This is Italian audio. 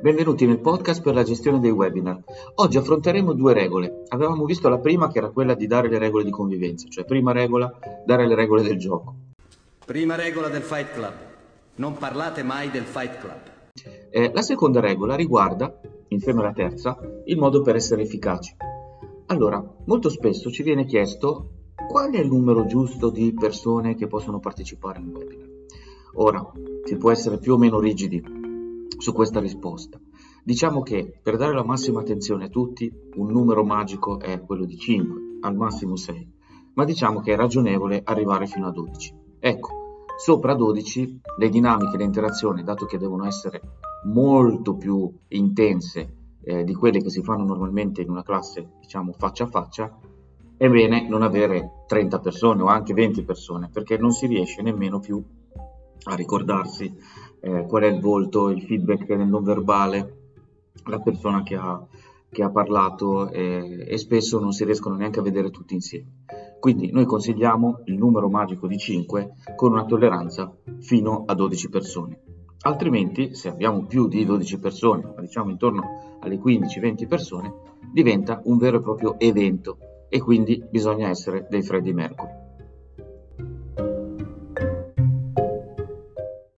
Benvenuti nel podcast per la gestione dei webinar. Oggi affronteremo due regole. Avevamo visto la prima che era quella di dare le regole di convivenza, cioè prima regola, dare le regole del gioco. Prima regola del Fight Club. Non parlate mai del Fight Club. Eh, la seconda regola riguarda, insieme alla terza, il modo per essere efficaci. Allora, molto spesso ci viene chiesto qual è il numero giusto di persone che possono partecipare a un webinar. Ora, si può essere più o meno rigidi su questa risposta. Diciamo che per dare la massima attenzione a tutti un numero magico è quello di 5, al massimo 6, ma diciamo che è ragionevole arrivare fino a 12. Ecco, sopra 12 le dinamiche, le interazioni, dato che devono essere molto più intense eh, di quelle che si fanno normalmente in una classe, diciamo faccia a faccia, è bene non avere 30 persone o anche 20 persone, perché non si riesce nemmeno più a ricordarsi eh, qual è il volto, il feedback nel non verbale, la persona che ha, che ha parlato eh, e spesso non si riescono neanche a vedere tutti insieme. Quindi noi consigliamo il numero magico di 5 con una tolleranza fino a 12 persone. Altrimenti, se abbiamo più di 12 persone, diciamo intorno alle 15-20 persone, diventa un vero e proprio evento e quindi bisogna essere dei freddi Mercury.